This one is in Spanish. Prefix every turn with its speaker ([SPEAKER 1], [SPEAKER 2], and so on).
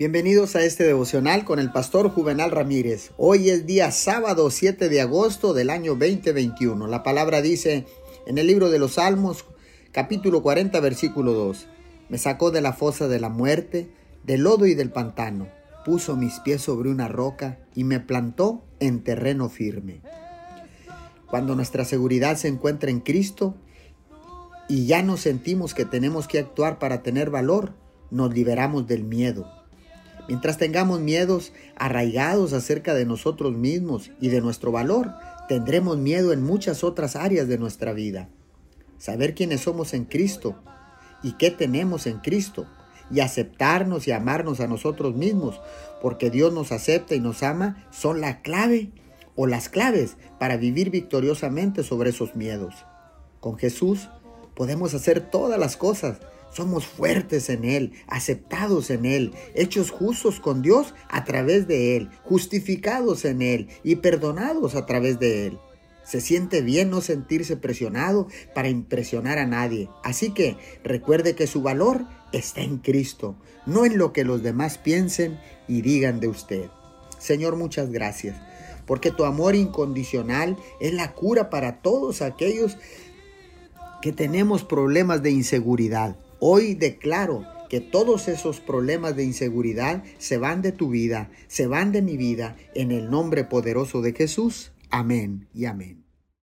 [SPEAKER 1] Bienvenidos a este devocional con el pastor Juvenal Ramírez. Hoy es día sábado 7 de agosto del año 2021. La palabra dice en el libro de los Salmos, capítulo 40, versículo 2. Me sacó de la fosa de la muerte, del lodo y del pantano. Puso mis pies sobre una roca y me plantó en terreno firme. Cuando nuestra seguridad se encuentra en Cristo y ya no sentimos que tenemos que actuar para tener valor, nos liberamos del miedo Mientras tengamos miedos arraigados acerca de nosotros mismos y de nuestro valor, tendremos miedo en muchas otras áreas de nuestra vida. Saber quiénes somos en Cristo y qué tenemos en Cristo y aceptarnos y amarnos a nosotros mismos, porque Dios nos acepta y nos ama, son la clave o las claves para vivir victoriosamente sobre esos miedos. Con Jesús podemos hacer todas las cosas somos fuertes en Él, aceptados en Él, hechos justos con Dios a través de Él, justificados en Él y perdonados a través de Él. Se siente bien no sentirse presionado para impresionar a nadie. Así que recuerde que su valor está en Cristo, no en lo que los demás piensen y digan de usted. Señor, muchas gracias, porque tu amor incondicional es la cura para todos aquellos que tenemos problemas de inseguridad. Hoy declaro que todos esos problemas de inseguridad se van de tu vida, se van de mi vida, en el nombre poderoso de Jesús. Amén y amén.